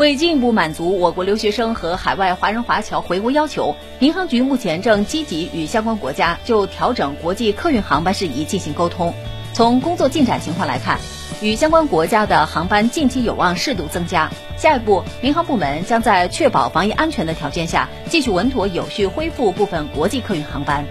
为进一步满足我国留学生和海外华人华侨回国要求民航局目前正积极与相关国家就调整国际客运航班事宜进行沟通。从工作进展情况来看与相关国家的航班近期有望适度增加。下一步民航部门将在确保防疫安全的条件下继续稳妥有序恢复部分国际客运航班。